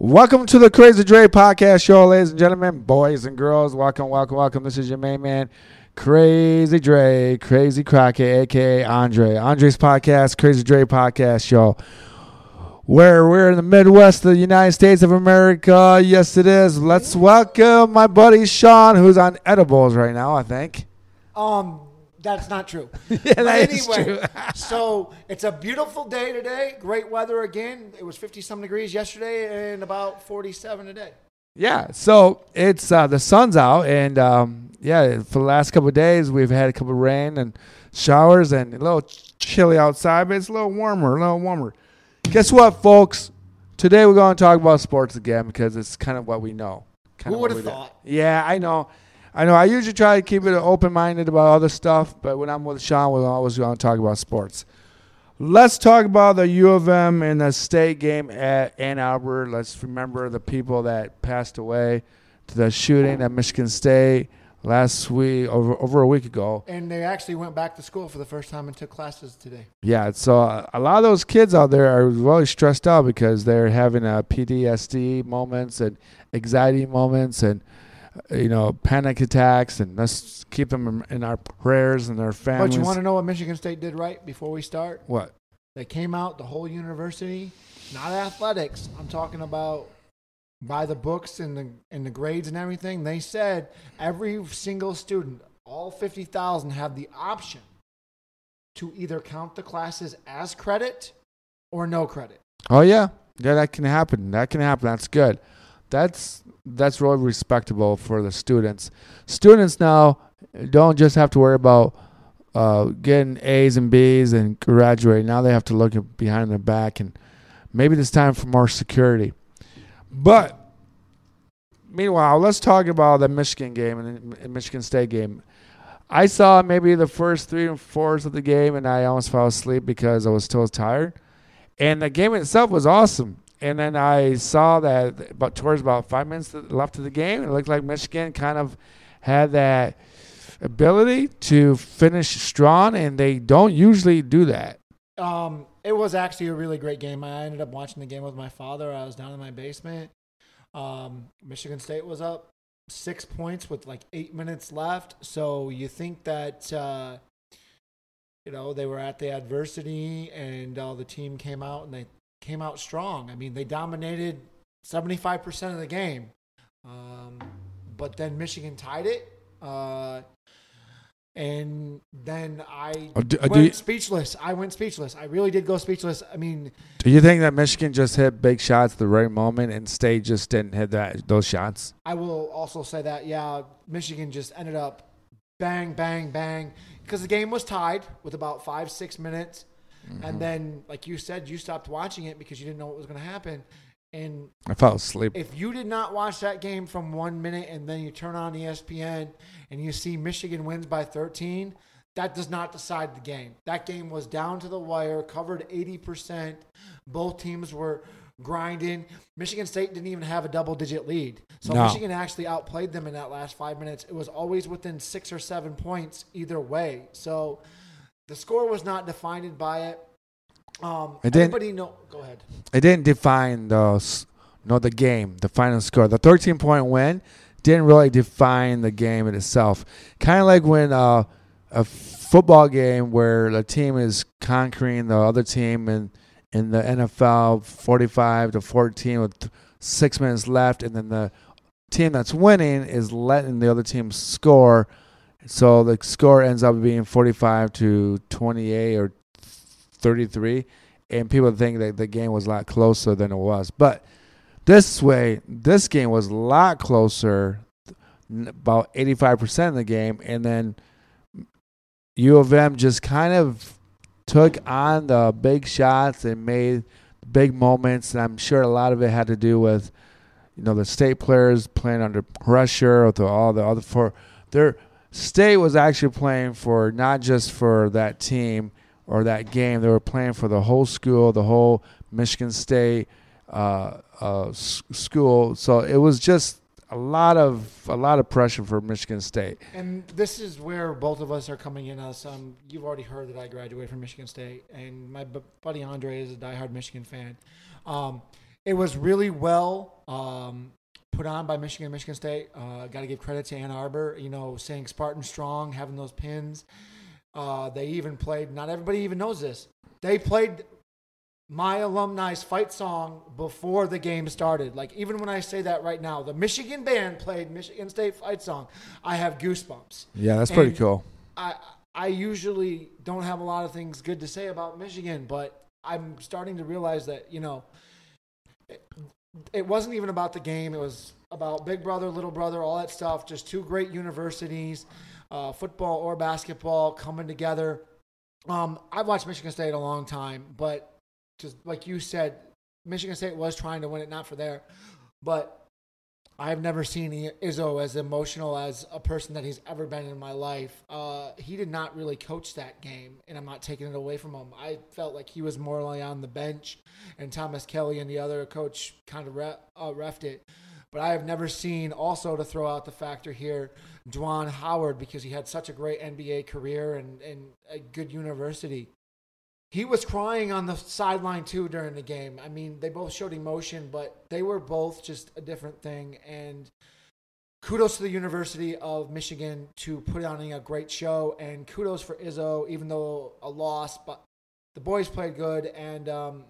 Welcome to the Crazy Dre podcast show, ladies and gentlemen, boys and girls. Welcome, welcome, welcome. This is your main man, Crazy Dre, Crazy Crockett, aka Andre. Andre's podcast, Crazy Dre podcast show, where we're in the Midwest of the United States of America. Yes, it is. Let's welcome my buddy Sean, who's on edibles right now, I think. Um, that's not true. Yeah, But is true. so it's a beautiful day today. Great weather again. It was 50 some degrees yesterday and about 47 today. Yeah, so it's uh, the sun's out, and um, yeah, for the last couple of days we've had a couple of rain and showers, and a little chilly outside, but it's a little warmer, a little warmer. Guess what, folks? Today we're going to talk about sports again because it's kind of what we know. Kind Who would've we do. thought? Yeah, I know. I know. I usually try to keep it open minded about other stuff, but when I'm with Sean, we're always going to talk about sports. Let's talk about the U of M and the state game at Ann Arbor. Let's remember the people that passed away to the shooting at Michigan State last week, over, over a week ago. And they actually went back to school for the first time and took classes today. Yeah, so a lot of those kids out there are really stressed out because they're having a PTSD moments and anxiety moments and you know panic attacks, and let's keep them in, our prayers and their families. But you want to know what Michigan State did right before we start? what? They came out, the whole university, not athletics. I'm talking about by the books and the and the grades and everything. They said every single student, all 50,000, have the option to either count the classes as credit or no credit. Oh yeah, yeah, that can happen. That can happen. That's good. That's that's really respectable for the students. Students now don't just have to worry about uh, getting A's and B's and graduating. Now they have to look behind their back and maybe it's time for more security. But meanwhile, let's talk about the Michigan game and the Michigan State game. I saw maybe the first three and fours of the game, and I almost fell asleep because I was still tired. And the game itself was awesome. And then I saw that about towards about five minutes left of the game, it looked like Michigan kind of had that ability to finish strong, and they don't usually do that. Um, it was actually a really great game. I ended up watching the game with my father. I was down in my basement. Um, Michigan State was up six points with like eight minutes left. So you think that uh, you know they were at the adversity, and uh, the team came out and they came out strong. I mean, they dominated seventy five percent of the game, um, but then Michigan tied it. Uh, and then I Oh, do- uh, went do you- speechless. I went speechless. I really did go speechless. I mean, Do you think that Michigan just hit big shots at the right moment, and State just didn't hit that those shots? I will also say that yeah, Michigan just ended up bang, bang, bang because the game was tied with about five, six minutes, and mm-hmm. then like you said, you stopped watching it because you didn't know what was going to happen. And I fell asleep. if you did not watch that game from one minute and then you turn on ESPN and you see Michigan wins by 13, that does not decide the game. That game was down to the wire, covered 80%. Both teams were grinding. Michigan State didn't even have a double digit lead. So No. Michigan actually outplayed them in that last five minutes. It was always within six or seven points either way. So the score was not defined by it. Um, It everybody know. Go ahead. it didn't define the no the game, the final score. The 13 point win didn't really define the game in itself. Kind of like when uh, a football game where the team is conquering the other team in in the NFL 45 to 14 with 6 minutes left and then the team that's winning is letting the other team score so the score ends up being 45 to 28 or 33 and people think that the game was a lot closer than it was. But this way, this game was a lot closer, about 85% of the game, and then U of M just kind of took on the big shots and made big moments, and I'm sure a lot of it had to do with you know the state players playing under pressure with all the other for their state was actually playing for not just for that team or that game. They were playing for the whole school, the whole Michigan State uh, uh, school. So it was just a lot of a lot of pressure for Michigan State. And this is where both of us are coming in. As um, you've already heard that I graduated from Michigan State, and my bu- buddy Andre is a diehard Michigan fan. Um, it was really well um, put on by Michigan, Michigan State. Uh, Got to give credit to Ann Arbor, you know, saying Spartan strong, having those pins. Uh, they even played. Not everybody even knows this. They played my alumni's fight song before the game started. Like even when I say that right now, the Michigan band played Michigan State fight song. I have goosebumps. Yeah, that's pretty cool. I I usually don't have a lot of things good to say about Michigan, but I'm starting to realize that you know it, wasn't even about the game. It was about Big Brother, Little Brother, all that stuff. Just two great universities, uh, football or basketball coming together. Um, I've watched Michigan State a long time, but just like you said, Michigan State was trying to win it, not for there, but I've never seen Izzo as emotional as a person that he's ever been in my life. Uh, he did not really coach that game, and I'm not taking it away from him. I felt like he was more like on the bench, and Thomas Kelly and the other coach kind of re- uh, refed it. But I have never seen, also to throw out the factor here, Juwan Howard, because he had such a great NBA career and, and a good university. He was crying on the sideline too during the game. I mean, they both showed emotion, but they were both just a different thing. And kudos to the University of Michigan to put on a great show, and kudos for Izzo, even though a loss, but the boys played good, and um,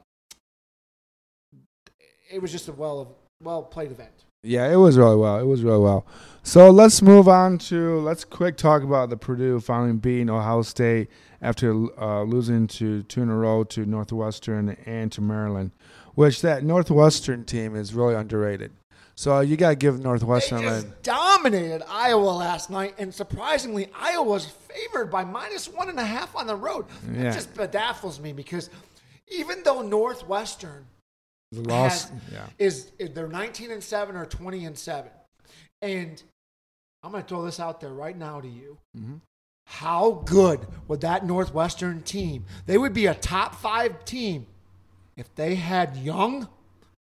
it was just a well well played event. Yeah, it was really well. It was really well. So let's move on to let's quick talk about the Purdue finally beating Ohio State after uh, losing to two in a row to Northwestern and to Maryland, which that Northwestern team is really underrated. So you got to give They Northwestern. a- just dominated Iowa last night, and surprisingly, Iowa was favored by minus one and a half on the road. Yeah. That just bedazzles me because even though Northwestern the loss. has- Yeah. is, is they're 19 and 7 or 20 and 7 and i'm going to throw this out there right now to you Mhm. how good would that northwestern team they would be a top five team if they had young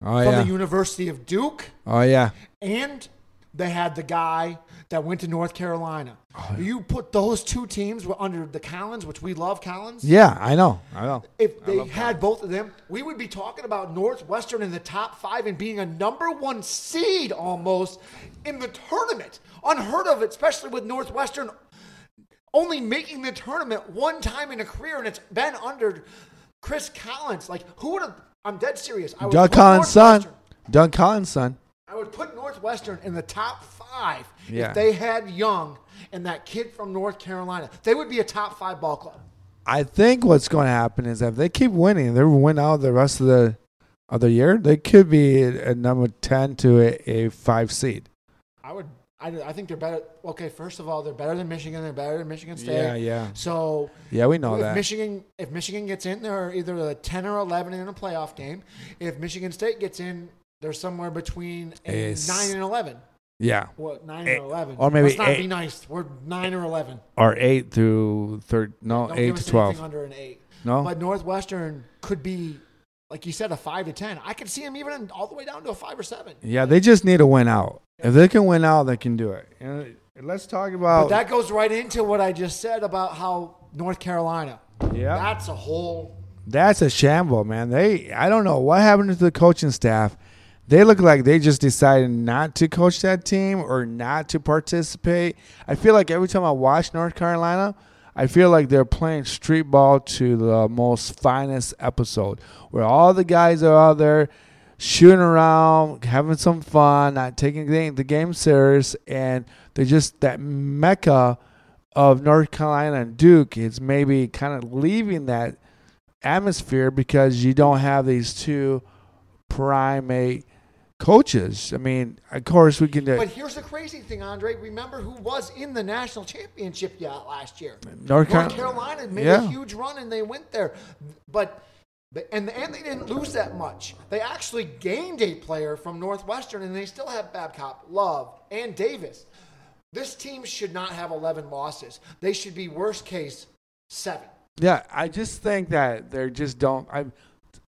Oh from yeah. the university of duke oh yeah. and they had the guy that went to north carolina Oh, you put those two teams were under the collins which we love collins Yeah, I know. I know. if they had both of them, we would be talking about Northwestern in the top five and being a number one seed almost in the tournament. Unheard of, especially with Northwestern only making the tournament one time in a career, and it's been under Chris Collins. Like, who would have? I'm dead serious. I Doug Collins' son. Doug Collins' son. I would put Northwestern in the top five Yeah. if they had Young and that kid from North Carolina. They would be a top five ball club. I think what's going to happen is if they keep winning, they win out the rest of the of the year. They could be a, number ten to a, a five seed. I would. I, I think they're better. Okay, first of all, they're better than Michigan. They're better than Michigan State. Yeah, yeah, So yeah. We know if that. Michigan, if Michigan gets in, they're either a ten or eleven in a playoff game. If Michigan State gets in, they're somewhere between Is- nine and eleven. yeah, What nine Eight- or eleven? or maybe Let's not eight. be nice. We're nine or eleven. or eight through third. No, Don't eight to twelve. under an eight. No, But Northwestern could be, like you said, a five to ten. I could see them even all the way down to a five or seven. yeah. They just need to win out. If they can win out, they can do it. And let's talk But about that goes right into what I just said about how North Carolina. yeah. That's a whole That's a shamble, man. They I don't know what happened to the coaching staff. They look like they just decided not to coach that team or not to participate. I feel like every time I watch North Carolina, I feel like they're playing street ball to the most finest episode where all the guys are out there shooting around, having some fun, not taking the game serious, and they're just that mecca of North Carolina and Duke is maybe kind of leaving that atmosphere because you don't have these two primate coaches. I mean, of course we can But here's the crazy thing, Andre. Remember who was in the national championship yeah, uh, last year? North, North Carolina made Yeah. a huge run and they went there, but and and they didn't lose that much. They actually gained a player from Northwestern, and they still have Babcock, Love, and Davis. This team should not have 11 losses. They should be worst case seven. Yeah, I just think that they just don't. I,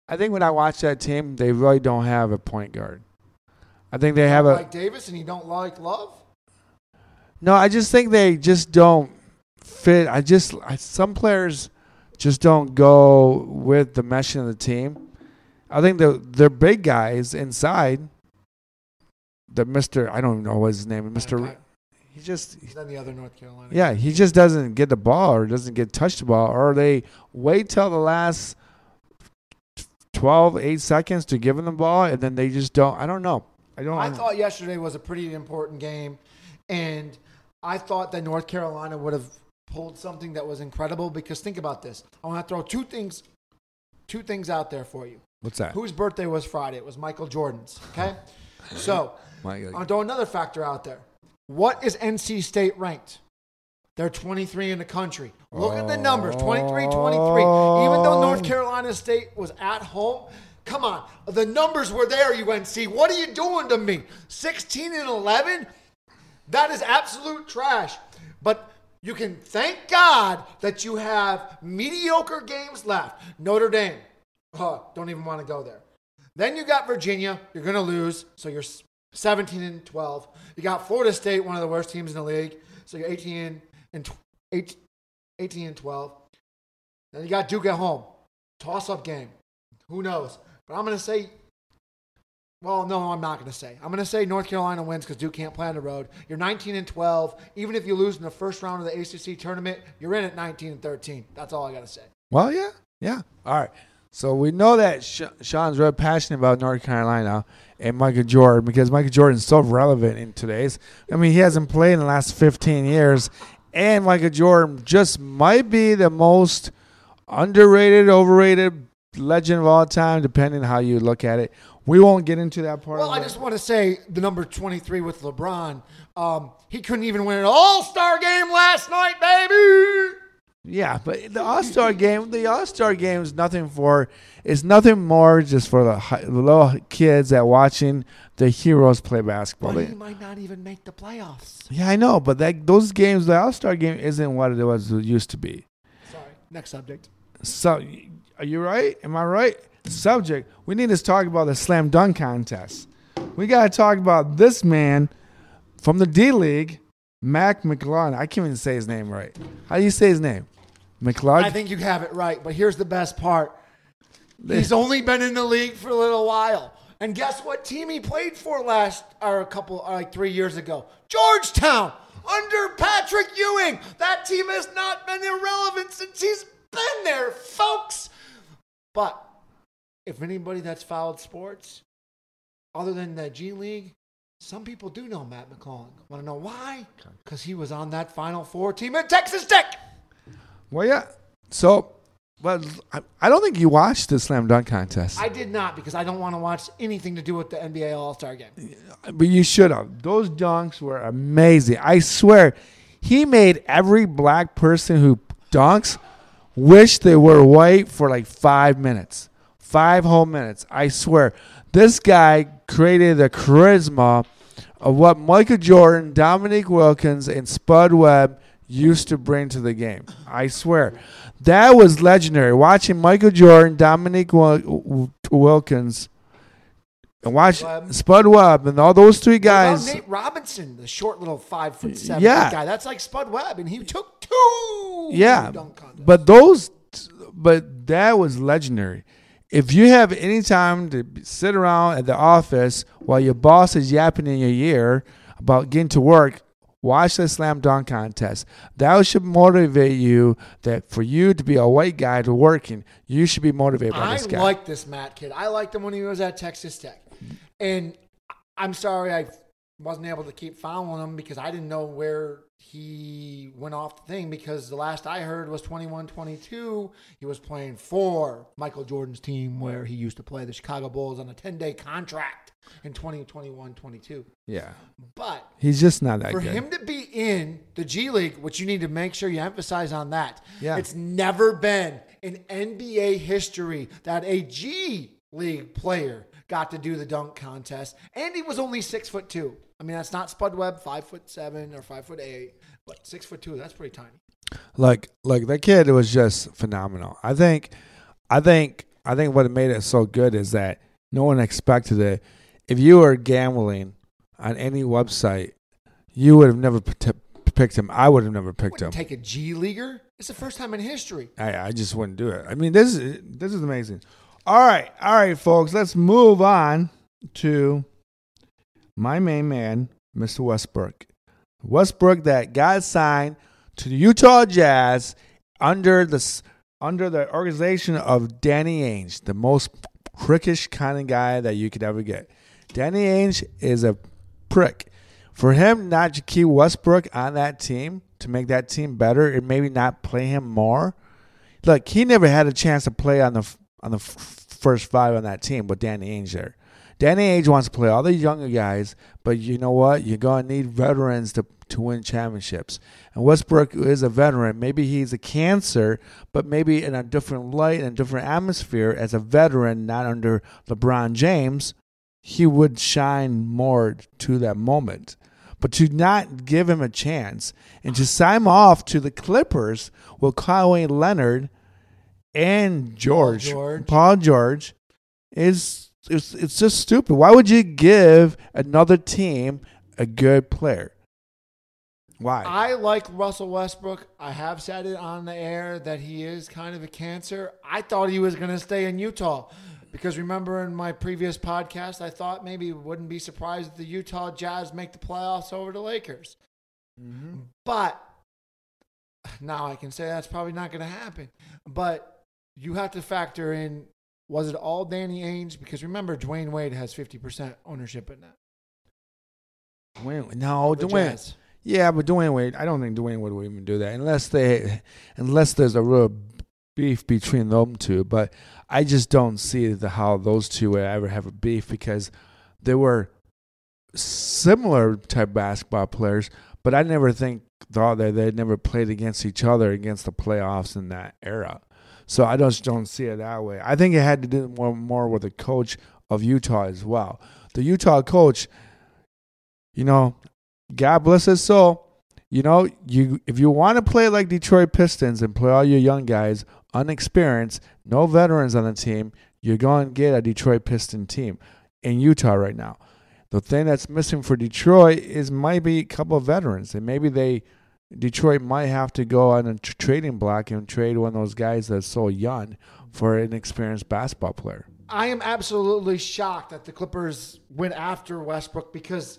I think when I watch that team, they really don't have a point guard. I think they have a like Davis, and you don't like Love. no. I just think they just don't fit. I just I, some players just don't go with the meshing of the team. I think the their big guys inside. The Mister, I don't know what his name is. Mister, he just He's on the other North Carolina. yeah, he just doesn't get the ball or doesn't get touched the ball, or they wait till the last 12, 8 seconds to give him the ball, and then they just don't. I don't know. I don't. I thought yesterday was a pretty important game, and I thought that North Carolina would have pulled something that was incredible. Because think about this: I want to throw two things, two things out there for you. What's that? Whose birthday was Friday? It was Michael Jordan's. Okay, so I'm gonna throw another factor out there. What is NC State ranked? They're 23 in the country. Look at the numbers 23 23. Even though North oh. Carolina State was at home, come on. The numbers were there, UNC. What are you doing to me? 16 and 11? That is absolute trash. But you can thank God that you have mediocre games left. Notre Dame, oh, don't even want to go there. Then you got Virginia. You're going to lose, so you're 17 and 12. You got Florida State, one of the worst teams in the league, so you're 18 and tw- 18 and 12. Then you got Duke at home. Toss up game. Who knows? But I'm going to say, well, no, I'm not going to say. I'm going to say North Carolina wins because Duke can't play on the road. You're 19 and 12. Even if you lose in the first round of the ACC tournament, you're in at 19 and 13. That's all I got to say. Well, yeah, yeah. All right. So we know that Sean's really passionate about North Carolina and Michael Jordan because Michael Jordan's so relevant in today's. I mean, he hasn't played in the last 15 years, and Michael Jordan just might be the most underrated, overrated legend of all time, depending how you look at it. We won't get into that part. Well, I just want to say the number 23 with LeBron. Um, he couldn't even win an All Star game last night, baby. Yeah, but the All Star game, the All Star game is nothing for. It's nothing more just for the, the little kids that watching the heroes play basketball. They- he might not even make the playoffs. yeah, I know, but that those games, the All Star game, isn't what it was it used to be. Sorry. Next subject. So, are you right? Am I right? Subject. We need to talk about the slam dunk contest. We got to talk about this man from the D League, Mac McLaughlin. I can't even say his name right. How do you say his name? McLaughlin. I think you have it right, but here's the best part. He's only been in the league for a little while. And guess what team he played for last, or a couple, or like three years ago? Georgetown, under Patrick Ewing. That team has not been irrelevant since he's been there, folks. But if anybody that's followed sports, other than the G League, some people do know Matt McClellan. Want to know why? Because he was on that Final Four team at Texas Tech. Well, yeah. So, well, I, I don't think you watched the slam dunk contest, I did not because I don't want to watch anything to do with the NBA All Star game. but you should have. Those dunks were amazing. I swear, he made every black person who dunks wish they were white for like five minutes, five whole minutes. I swear, this guy created the charisma of what Michael Jordan, Dominique Wilkins, and Spud Webb used to bring to the game. I swear. That was legendary. Watching Michael Jordan, Dominique Wilkins, and watch Webb. Um, Spud Webb and all those three guys. Nate Robinson, the short little five foot seven Yeah. guy. That's like Spud Webb, and he took two. Yeah, but those, but that was legendary. If you have any time to sit around at the office while your boss is yapping in your ear about getting to work, watch the slam dunk contest. That should motivate you. That for you to be a white guy to working, you should be motivated by I this guy. I like this Matt kid. I liked him when he was at Texas Tech, and I'm sorry I wasn't able to keep following him because I didn't know where he went off the thing because the last I heard was 21-22. He was playing for Michael Jordan's team where he used to play the Chicago Bulls on a 10-day contract in 2021-22. yeah, But he's just not that for good. him to be in the G League, which you need to make sure you emphasize on that. Yeah. It's never been in NBA history that a G League player got to do the dunk contest. And he was only six foot two. I mean, that's not Spud Webb, five foot seven or five foot eight, but six foot two, that's pretty tiny. like like that kid was just phenomenal. I think I think I think what made it so good is that no one expected it. If you were gambling on any website, you would have never p- picked him. I would have never picked him. Take a G Leaguer. It's the first time in history. I, I just wouldn't do it. I mean, this is this is amazing. All right, all right, folks. Let's move on to my main man, Mr. Westbrook. Westbrook that got signed to the Utah Jazz under the under the organization of Danny Ainge, the most prickish kind of guy that you could ever get. Danny Ainge is a prick. For him not to keep Westbrook on that team to make that team better and maybe not play him more. Look, he never had a chance to play on the on the f- first five on that team with Danny Ainge there. Danny Ainge wants to play all the younger guys, but you know what? You're gonna need veterans to to win championships. And Westbrook is a veteran. Maybe he's a cancer, but maybe in a different light and different atmosphere as a veteran, not under LeBron James, he would shine more to that moment. But to not give him a chance and to sign him off to the Clippers with Kawhi Leonard and George, George. Paul George, is it's it's just stupid. Why would you give another team a good player? Why? I like Russell Westbrook. I have said it on the air that he is kind of a cancer. I thought he was going to stay in Utah because remember in my previous podcast, I thought maybe wouldn't be surprised if the Utah Jazz make the playoffs over the Lakers. Mm-hmm. But now I can say that's probably not going to happen. But you have to factor in was it all Danny Ainge? Because remember, Dwyane Wade has 50% ownership in that. Dwayne, no, The Dwayne. Jazz. Yeah, but Dwyane Wade, I don't think Dwyane Wade would even do that unless they, unless there's a real beef between them two. But I just don't see the how those two would ever have a beef because they were similar type basketball players. But I never think thought that they never played against each other against the playoffs in that era. So I just don't see it that way. I think it had to do more more with the coach of Utah as well. The Utah coach, you know, God bless his soul. You know, you if you want to play like Detroit Pistons and play all your young guys, unexperienced, no veterans on the team, you're going to get a Detroit Piston team in Utah right now. The thing that's missing for Detroit is maybe a couple of veterans, and maybe they Detroit might have to go on a tr- trading block and trade one of those guys that's so young for an experienced basketball player. I am absolutely shocked that the Clippers went after Westbrook because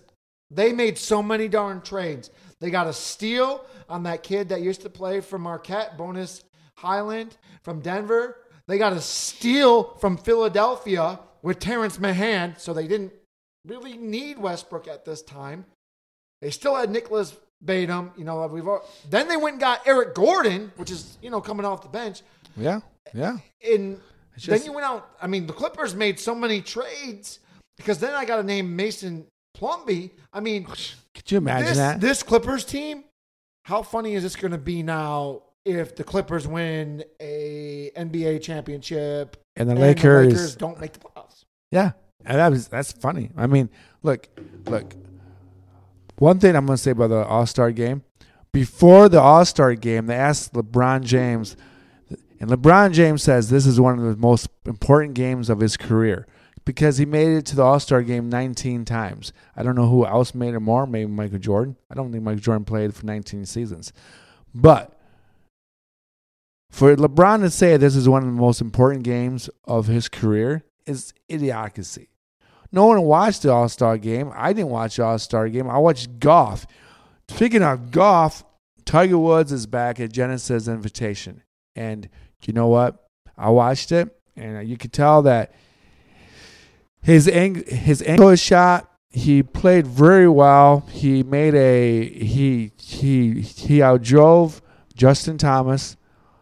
they made so many darn trades. They got a steal on that kid that used to play for Marquette, Bones Hyland from Denver. They got a steal from Philadelphia with Terrence Mahan, so they didn't really need Westbrook at this time. They still had Nicholas Batum. You know, we've al- then they went and got Eric Gordon, which is you know coming off the bench. Yeah, yeah. And It's then you went out. I mean, the Clippers made so many trades because then I got to name Mason Plumlee. I mean, Could you imagine this, that? this Clippers team. How funny is this going to be now if the Clippers win a NBA championship and the and Lakers, the Lakers don't make the playoffs? Yeah, and that was that's funny. I mean, look, look. One thing I'm gonna say about the All Star game, before the All Star game, they asked LeBron James, and LeBron James says this is one of the most important games of his career because he made it to the All Star game 19 times. I don't know who else made it more. Maybe Michael Jordan. I don't think Michael Jordan played for 19 seasons, but for LeBron to say this is one of the most important games of his career is idiocracy. No one watched the All Star game. I didn't watch the All Star game. I watched golf. Speaking of golf, Tiger Woods is back at Genesis Invitation. And you know what? I watched it, and you could tell that his ang- his angle shot. He played very well. He made a he he he outdrove Justin Thomas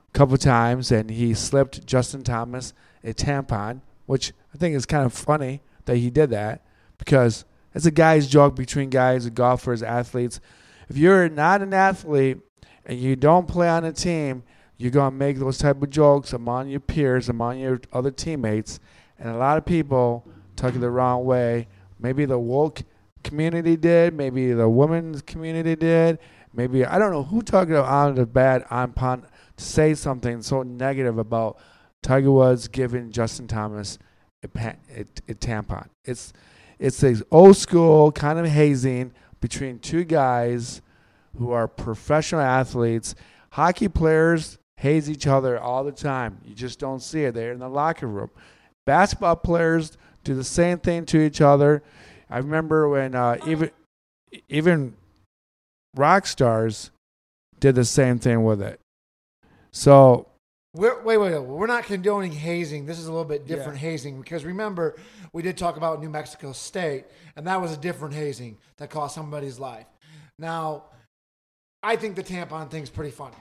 a couple times, and he slipped Justin Thomas a tampon, which I think is kind of funny that he did that because it's a guy's joke between guys, golfers, athletes. If you're not an athlete and you don't play on a team, you're gonna make those type of jokes among your peers, among your other teammates, and a lot of people took it the wrong way. Maybe the woke community did, maybe the women's community did, maybe I don't know who took it on the bad on pun to say something so negative about Tiger Woods giving Justin Thomas a, pa- a, a tampon. It's it's a old school kind of hazing between two guys who are professional athletes. Hockey players haze each other all the time. You just don't see it. They're in the locker room. Basketball players do the same thing to each other. I remember when uh, even even rock stars did the same thing with it. So We're, wait, wait, wait. We're not condoning hazing. This is a little bit different hazing because remember, we did talk about New Mexico State, and that was a different hazing that cost somebody's life. Now, I think the tampon thing's pretty funny.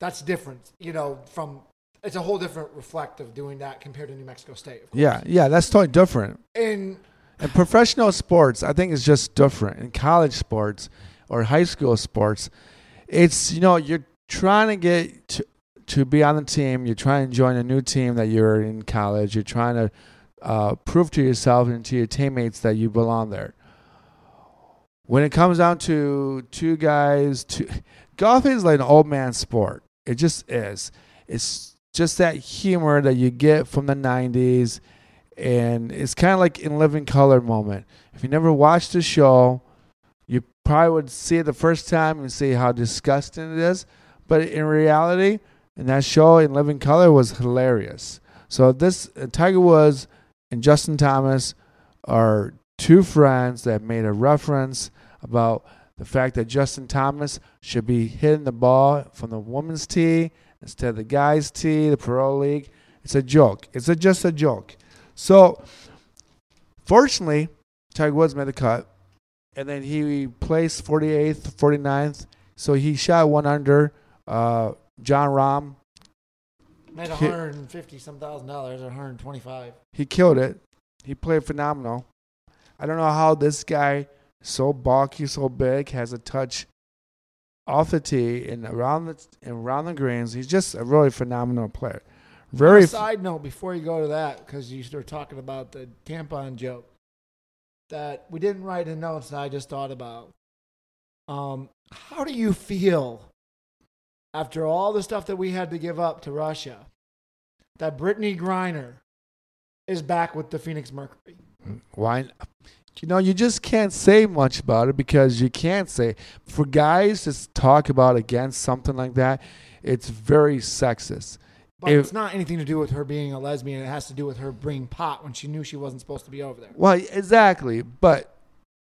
That's different, you know, from it's a whole different reflective doing that compared to New Mexico State. Of course. yeah, yeah, that's totally different. And In professional sports, I think it's just different. In college sports or high school sports, it's you know you're trying to get to, to be on the team. You're trying to join a new team that you're in college. You're trying to uh, prove to yourself and to your teammates that you belong there. When it comes down to two guys, two, golf is like an old man sport. It just is. It's just that humor that you get from the '90s and it's kind of like in living color moment if you never watched the show you probably would see it the first time and see how disgusting it is but in reality in that show in living color was hilarious so this uh, tiger woods and justin thomas are two friends that made a reference about the fact that justin thomas should be hitting the ball from the women's tee instead of the guys tee the pro league it's a joke it's a, just a joke so, fortunately, Tiger Woods made the cut, and then he placed 48th, 49th. So he shot one under. Uh, Jon Rahm, made 150 some thousand dollars or 125. he killed it. He played phenomenal. I don't know how this guy, so bulky, so big, has a touch off the tee and around the and around the greens. He's just a really phenomenal player. Very side note, before you go to that, because you started talking about the tampon joke, that we didn't write in notes that I just thought about. Um, how do you feel after all the stuff that we had to give up to Russia that Brittney Griner is back with the Phoenix Mercury? Why? You know, you just can't say much about it because you can't say. For guys to talk about against something like that, it's very sexist. But If- it's not anything to do with her being a lesbian. It has to do with her bringing pot when she knew she wasn't supposed to be over there. Well, exactly. But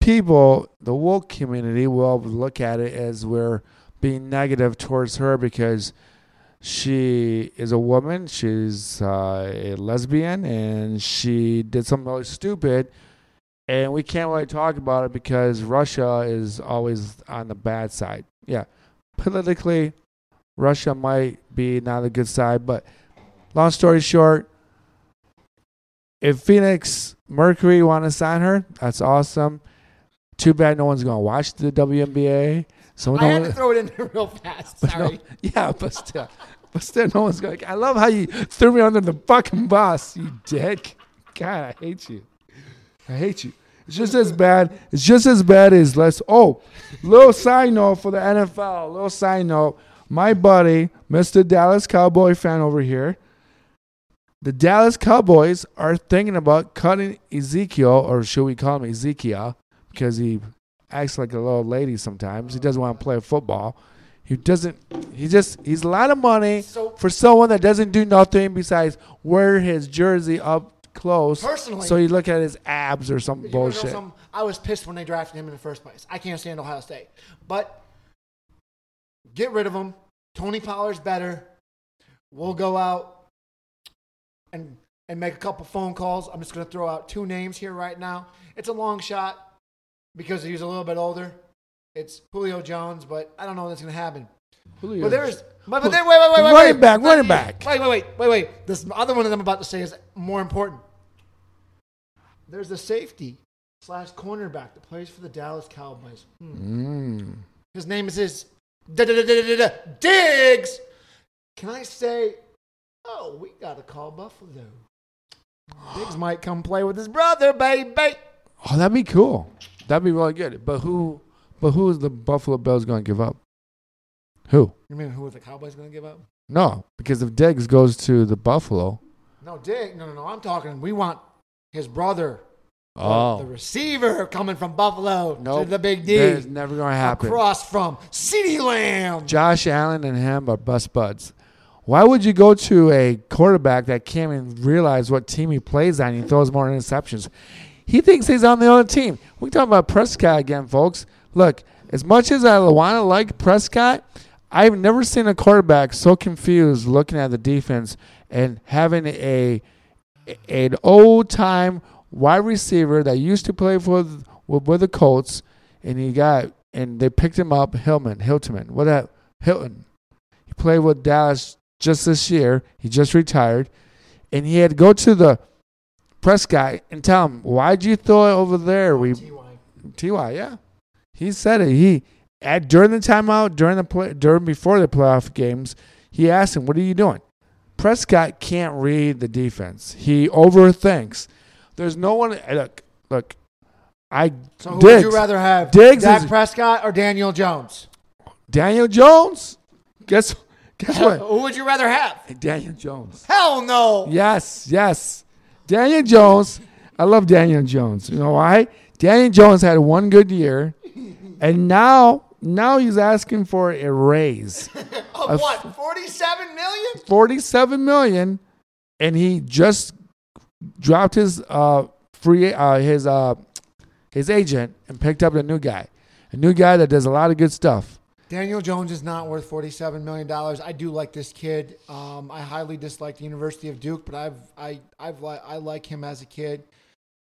people, the woke community, will look at it as we're being negative towards her because she is a woman, she's uh, a lesbian, and she did something really stupid. And we can't really talk about it because Russia is always on the bad side. Yeah. Politically, Russia might be not a good side, but long story short, if Phoenix Mercury want to sign her, that's awesome. Too bad no one's gonna watch the WNBA. So I no had one, to throw it in there real fast. but no- Sorry. yeah, but still, but still, no one's going. I love how you threw me under the fucking bus, you dick. God, I hate you. I hate you. It's just as bad. It's just as bad as let's. Oh, little side note for the NFL. Little side note. My buddy, Mr. Dallas Cowboy fan over here. The Dallas Cowboys are thinking about cutting Ezekiel, or should we call him Ezekiel, because he acts like a little lady sometimes. He doesn't want to play football. He doesn't. He just. He's a lot of money So for someone that doesn't do nothing besides wear his jersey up close. Personally- so you look at his abs or some You wanna know bullshit. something? I was pissed when they drafted him in the first place. I can't stand Ohio State. But get rid of him. Tony Pollard's better. We'll go out and and make a couple phone calls. I'm just going to throw out two names here right now. It's a long shot because he's a little bit older. It's Julio Jones, but I don't know when that's going to happen. Julio. But there's, but, but then, wait, wait, wait, wait, Running wait. back, running back. Wait, wait, wait, wait, wait. This other one that I'm about to say is more important. There's a safety slash cornerback that plays for the Dallas Cowboys. Hmm. Mm. His name is his Diggs. Can I say, oh, we got to call Buffalo. Diggs might come play with his brother, baby. Oh, that'd be cool. That'd be really good. But who? But who is the Buffalo Bills going to give up? Who? You mean who are the Cowboys going to give up? No, because if Diggs goes to the Buffalo, No, Diggs. No, no, no. I'm talking. We want his brother. the- oh, the receiver coming from Buffalo Nope. to the Big D. that's never going to happen. Across from CeeDee Lamb. Josh Allen and him are best buds. Why would you go to a quarterback that can't even realize what team he plays on? He throws more interceptions. He thinks he's on the other team. We talking about Prescott again, folks. Look, as much as I want to like Prescott, I've never seen a quarterback so confused looking at the defense and having a an old time wide receiver that used to play for with, with the Colts, and he got and they picked him up, Hillman, Hilton, what that Hilton. He played with Dallas just this year. He just retired, and he had to go to the press guy and tell him, "Why'd you throw it over there?" We Ty, yeah, he said it. He at during the timeout, during the play, during before the playoff games, he asked him, "What are you doing?" Prescott can't read the defense. He overthinks. There's no one. Eh, look, look. I So who Diggs. would you rather have, Diggs Dak is- Prescott or Daniel Jones? Daniel Jones. Guess guess what? Who would you rather have? Daniel Jones. Hell no. Yes, yes. Daniel Jones. I love Daniel Jones. You know why? Daniel Jones had one good year, and now now he's asking for a raise. Of what? Forty-seven million? 47 million and he just dropped his uh free uh his uh his agent and picked up a new guy. A new guy that does a lot of good stuff. Daniel Jones is not worth forty-seven million dollars. I do like this kid. Um, I highly dislike the University of Duke, but I've I I've li- I like him as a kid.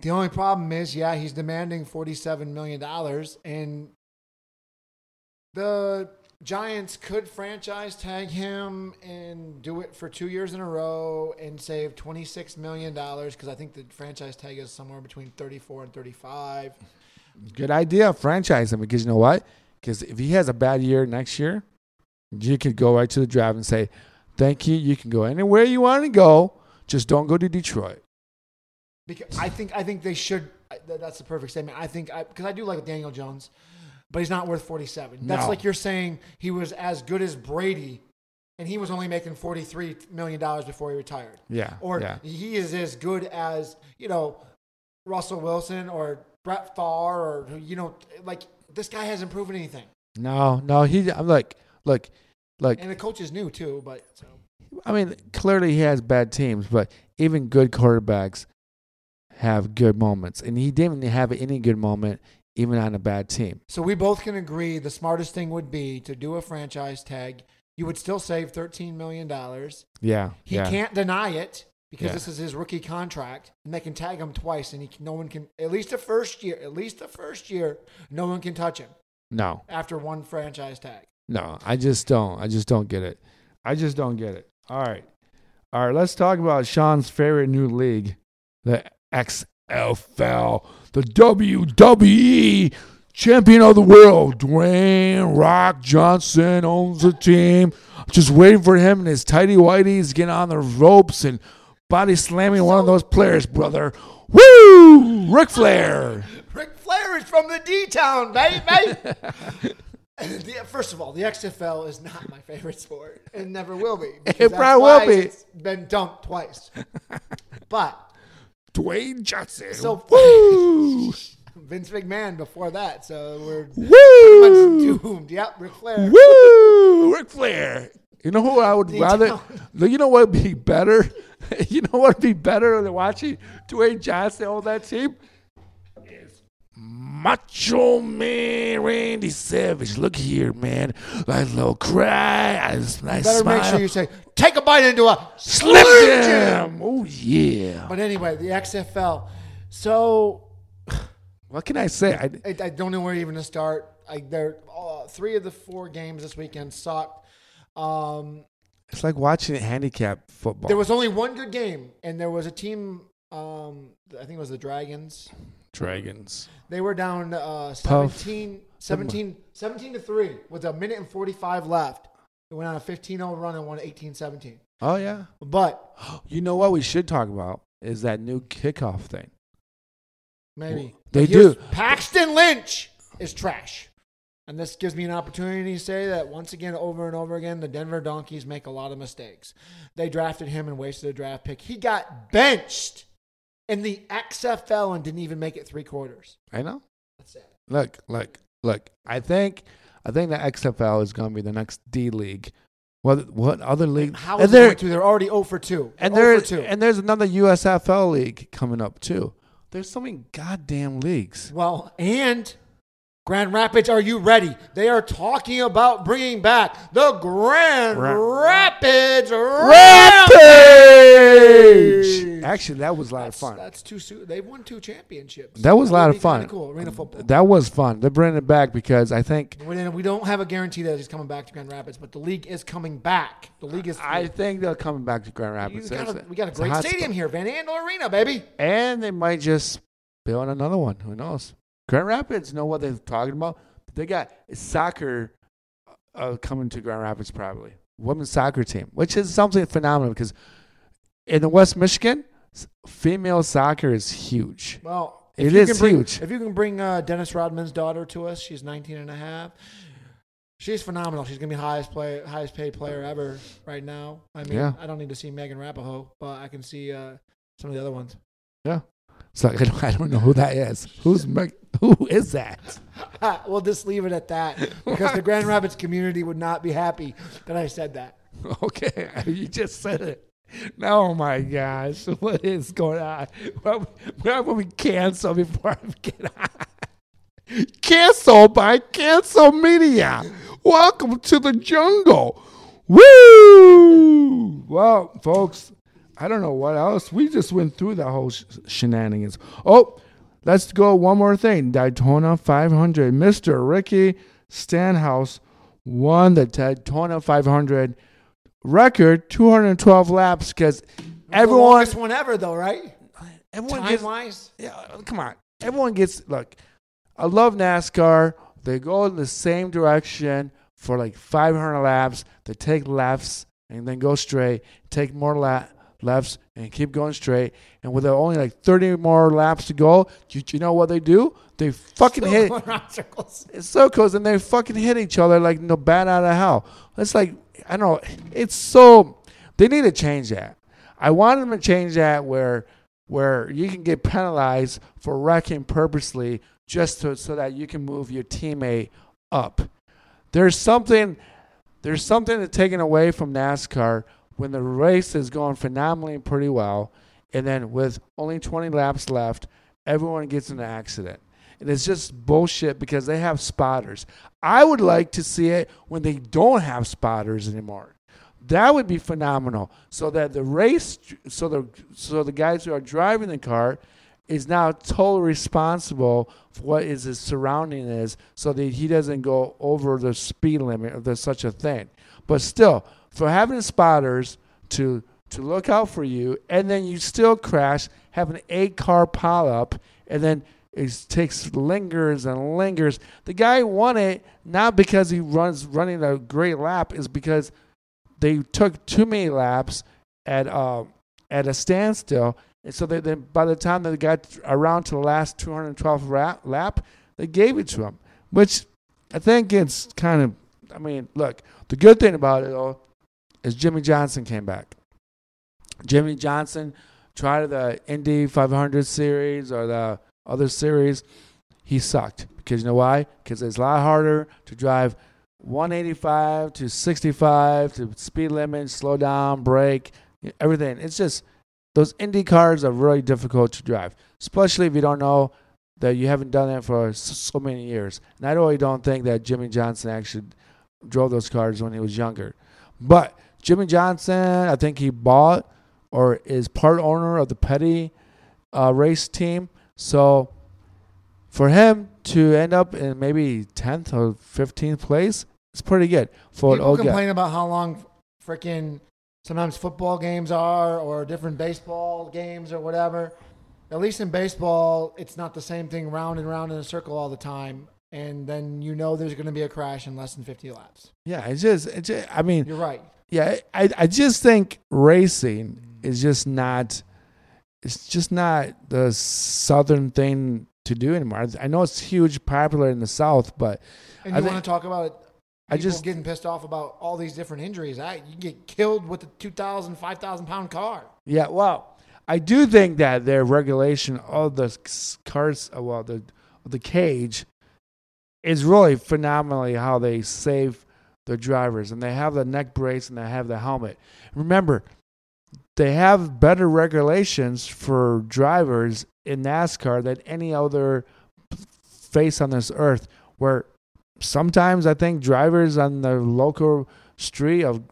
The only problem is, yeah, he's demanding forty-seven million dollars, and the Giants could franchise tag him and do it for two years in a row and save twenty-six million dollars because I think the franchise tag is somewhere between thirty-four and thirty-five. Good idea, franchise him because you know what? Because if he has a bad year next year, you could go right to the draft and say, "Thank you. You can go anywhere you want to go. Just don't go to Detroit." Because I think I think they should. That's the perfect statement. I think because I, do like Daniel Jones, but he's not worth forty seven. That's No. like you're saying he was as good as Brady, and he was only making forty three million dollars before he retired. Yeah. Or yeah. he is as good as you know Russell Wilson or Brett Favre or you know like this guy hasn't proven anything, No, no. He. I'm like, look, look. and the coach is new too. But so. I mean, clearly he has bad teams, but even good quarterbacks have good moments, and he didn't have any good moment even on a bad team. So we both can agree the smartest thing would be to do a franchise tag. You would still save thirteen million dollars. Yeah, He yeah. can't deny it because Yeah. this is his rookie contract, and they can tag him twice, and he no one can at least the first year, at least the first year, no one can touch him No, after one franchise tag. no. I just don't. I just don't get it. I just don't get it. All right, all right. Let's talk about Sean's favorite new league, the XFL, the WWE champion of the world, Dwayne Rock Johnson owns the team. Just waiting for him and his tighty whities getting on the ropes and body slamming one of those players, brother. Woo! Ric Flair. Ric Flair is from the D Town, baby. The- First of all, the XFL is not my favorite sport. It never will be. It probably will be. It's been dumped twice. But Dwayne Johnson. So- Woo! Vince McMahon before that, so we're Woo! pretty much doomed. Yep, Ric Flair. Woo! Ric Flair. You know who I would The rather? Italian. You know what would be better? You know what would be better than watching Dwayne Johnson hold that team? Is Macho Man Randy Savage. Look here, man. Like a little cry. I, just- Better smile. make sure you say, take a bite into a Slim Jim. Oh yeah. But anyway, the XFL. So What can I say? I, I, I don't know where even to start. I, there, uh, three of the four games this weekend sucked. Um, it's like watching handicap football. there was only one good game, and there was a team. Um, I think it was the Dragons. Dragons. They were down uh, 17, 17, 17 to 3 with a minute and 45 left. They went on a 15 0 run and won 18 17. Oh yeah. But You know what we should talk about is that new kickoff thing. maybe. They do. Paxton Lynch is trash. And this gives me an opportunity to say that once again, over and over again, the Denver Donkeys make a lot of mistakes. They drafted him and wasted a draft pick. He got benched in the XFL and didn't even make it three quarters. I know. That's it. Look, look, look. I think I think the XFL is going to be the next D League What what other league? How and is it there going to? They're already 0 for 2. They're 0 there for 2. and there's another USFL league coming up too. There's so many goddamn leagues. Well, and Grand Rapids, are you ready? They are talking about bringing back the Grand Ra- Rapids Rampage! Actually, that was a lot That's, of fun. that's too soon. They won two championships. That was a lot of fun. Cool arena football. That was fun. They're bringing it back because I think We don't have a guarantee that he's coming back to Grand Rapids, but the league is coming back. The league is. I think they're coming back to Grand Rapids. got a, we got a great hot stadium spot. here, Van Andel Arena, baby. and they might just build another one. Who knows? Grand Rapids know what they're talking about. They got soccer uh, coming to Grand Rapids probably women's soccer team, which is something phenomenal because in the West Michigan, female soccer is huge. Well, It if you can bring, huge. If you can bring uh, Dennis Rodman's daughter to us, she's 19 and a half. She's phenomenal. She's gonna be highest play, highest paid player ever right now. I mean, Yeah. I don't need to see Megan Rapinoe, but I can see uh, some of the other ones. It's like I don't, I don't know who that is. Who's who is that? we'll just leave it at that because the Grand Rapids community would not be happy that I said that. Okay, you just said it. Oh my gosh, what is going on? Well, Why we cancel before I get on? Cancel by Cancel Media. Welcome to the jungle. Woo! Well, folks, I don't know what else. We just went through that whole sh- shenanigans. Oh, let's go one more thing. Daytona 500. Mr. Ricky Stenhouse won the Daytona 500 record 212 laps because The everyone longest one ever, though, right? everyone Time gets wise, yeah come on everyone gets look i love nascar they go in the same direction for like 500 laps they take lefts and then go straight take more la- lefts and keep going straight and with only like 30 more laps to go you, you know what they do they fucking Still hit going around circles. it's so close, and they fucking hit each other like no bat out of hell. It's like I don't know. It's so they need to change that. I want them to change that where where you can get penalized for wrecking purposely just to, so that you can move your teammate up. There's something there's something that's taken away from NASCAR when the race is going phenomenally pretty well, and then with only 20 laps left, everyone gets in an accident. And it's just bullshit because they have spotters. I would like to see it when they don't have spotters anymore. That would be phenomenal. So that the race, so the so the guys who are driving the car, is now totally responsible for what is his surrounding is, so that he doesn't go over the speed limit if there's such a thing. But still, for having spotters to to look out for you, and then you still crash, have an eight car pileup, and then it takes lingers and lingers. The guy won it not because he runs running a great lap, is because they took too many laps at uh, at a standstill, and so they, then by the time they got around to the last 212 lap, lap, they gave it to him, which I think it's kind of. I mean, look, the good thing about it though is Jimmie Johnson came back. Jimmie Johnson tried the Indy 500 series or the other series, he sucked because you know why? Because it's a lot harder to drive 185 to 65 to speed limit, slow down, brake, everything. It's just those Indy cars are really difficult to drive, especially if you don't know that you haven't done it for so many years. And I really don't think that Jimmie Johnson actually drove those cars when he was younger. But Jimmie Johnson, I think he bought or is part owner of the Petty uh, race team. So for him to end up in maybe 10th or 15th place, it's pretty good for People complain about how long freaking sometimes football games are or different baseball games or whatever. At least in baseball, it's not the same thing round and round in a circle all the time. And then you know there's going to be a crash in less than 50 laps. Yeah, it's just, it's just, I mean, You're right. Yeah, I, I just think racing is just not, it's just not the southern thing to do anymore. I know it's huge, popular in the south, but And I you want to talk about I just, getting pissed off about all these different injuries. I, you can get killed with a 2,000, 5,000 pound car. Yeah, well, I do think that their regulation of the cars, well, the the cage, is really phenomenally how they save the drivers, and they have the neck brace and they have the helmet. Remember, they have better regulations for drivers in NASCAR than any other face on this earth. Where sometimes I think drivers on the local street of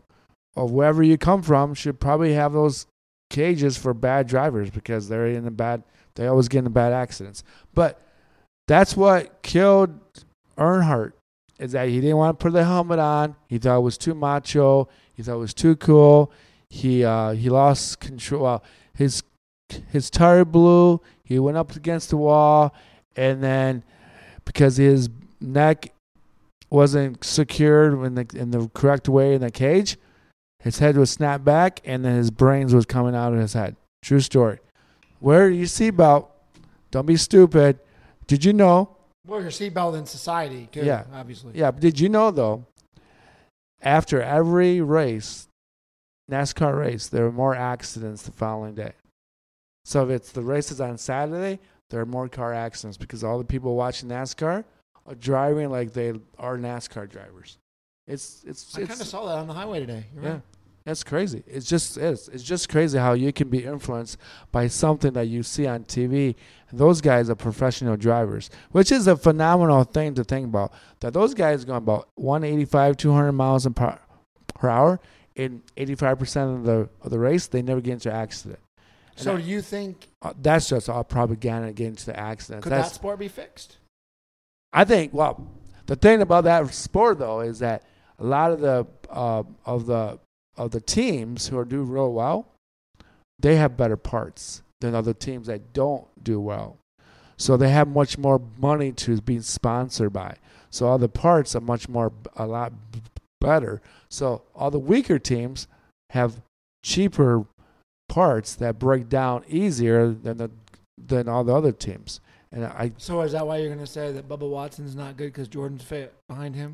of wherever you come from should probably have those cages for bad drivers because they're in a bad they always get in bad accidents. But that's what killed Earnhardt is that he didn't want to put the helmet on. He thought it was too macho. He thought it was too cool. He uh, he lost control. Well, his his tire blew. He went up against the wall, and then because his neck wasn't secured in the in the correct way in the cage, his head was snapped back, and then his brains was coming out of his head. True story. Wear your seatbelt. Don't be stupid. Did you know? Well, your seatbelt in society too. Yeah. obviously. Yeah, but did you know though? After every race, NASCAR race, there are more accidents the following day. So if it's the races on Saturday, there are more car accidents because all the people watching NASCAR are driving like they are NASCAR drivers. It's it's I kind of saw that on the highway today. You're yeah. right. That's crazy. It's just it's it's just crazy how you can be influenced by something that you see on TV. And those guys are professional drivers, which is a phenomenal thing to think about. That those guys going about 185, 200 miles per, per hour in 85% of the of the race, they never get into an accident. And So I- do you think uh, that's just all propaganda into the accidents. could That's, that sport be fixed? I think. Well, the thing about that sport though is that a lot of the uh, of the of the teams who are doing real well, they have better parts than other teams that don't do well. So they have much more money to be sponsored by. So all the parts are much more a lot better. So all the weaker teams have cheaper parts that break down easier than the than all the other teams. And I So is that why you're going to say that Bubba Watson's not good because Jordan's fit behind him?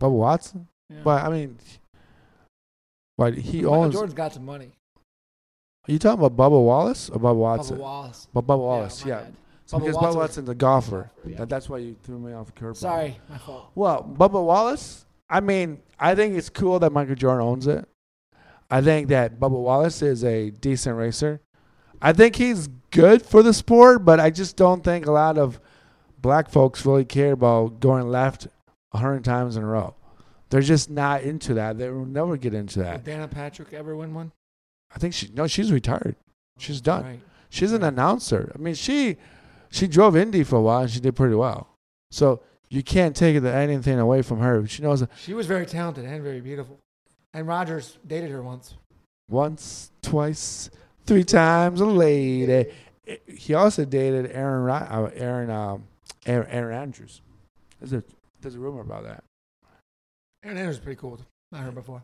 Bubba Watson. Yeah. But I mean, but he Michael owns. Jordan's got some money. Are you talking about Bubba Wallace or Bubba Bubba Watson? Wallace. But Bubba Wallace, yeah. So Bubba because Watson Bubba Watson's a golfer. Yeah. That, that's why you threw me off the curve. Sorry, my fault. Well, Bubba Wallace. I mean, I think it's cool that Michael Jordan owns it. I think that Bubba Wallace is a decent racer. I think he's good for the sport, but I just don't think a lot of black folks really care about going left a hundred times in a row. They're just not into that. They will never get into that. Did Dana Patrick ever win one? I think she no, she's retired. She's done. Right. She's an announcer. I mean, she she drove Indy for a while and she did pretty well. So you can't take anything away from her. She knows She was very talented and very beautiful. And Rodgers dated her once. once, twice, three times a lady. He also dated Erin uh, Erin um, Erin, Erin Andrews. There's a there's a rumor about that. Erin Andrews is pretty cool. I heard before.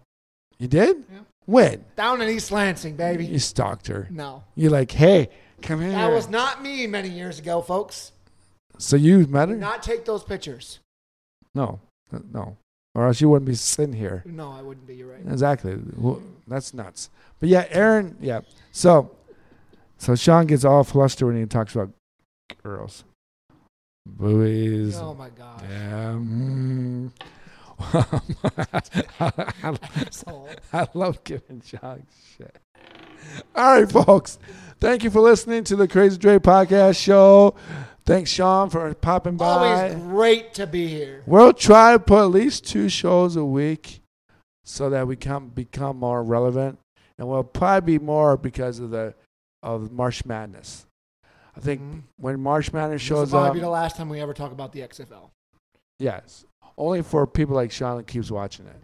You did? Yeah. When? Down in East Lansing, baby. You stalked her. No. You're like, hey, come here. That was not me many years ago, folks. so you met her? Not take those pictures. No, no, or else you wouldn't be sitting here. No, I wouldn't be. You're right. Exactly. Well, that's nuts. But yeah, Erin. Yeah. So, so Shawn gets all flustered when he talks about girls, boobies. Oh my gosh. Yeah. mm. I, Asshole. I love giving Shawn shit. All right, folks. Thank you for listening to the Crazy Dre podcast show. Thanks, Shawn, for popping by. Always great to be here. We'll try to put at least two shows a week so that we can become more relevant. And we'll probably be more because of the of March Madness. I think Mhm. when March Madness This will shows probably up, be the last time we ever talk about the XFL. yes, only for people like Shawn that keeps watching it.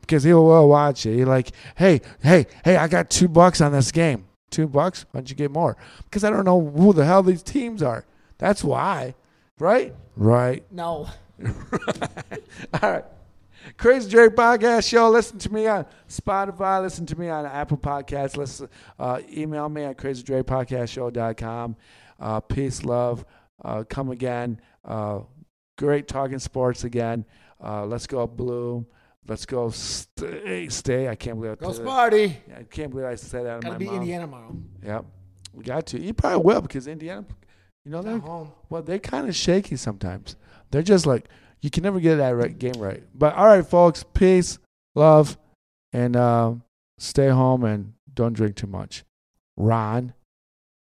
Because he will watch it. He's like, hey, hey, hey, I got two bucks on this game. Two bucks? Why don't you get more? Because I don't know who the hell these teams are. That's why. Right? Right. No. All right. Crazy Jerry Podcast Show. Listen to me on Spotify. Listen to me on Apple Podcasts. Listen, uh, email me at crazydrepodcastshow.com. Uh, peace, love. Uh, come again. Uh, great talking sports again. Uh, let's go blue. Let's go stay. Stay. I can't believe I Go said that. Sparty. I can't believe I said that. in Gotta be mouth. Indiana tomorrow. Yep. We got to. You probably will because Indiana, you know, they're home. well, they're kind of shaky sometimes. They're just like, you can never get that right, game right. But all right, folks, peace, love, and uh, stay home and don't drink too much. Ron.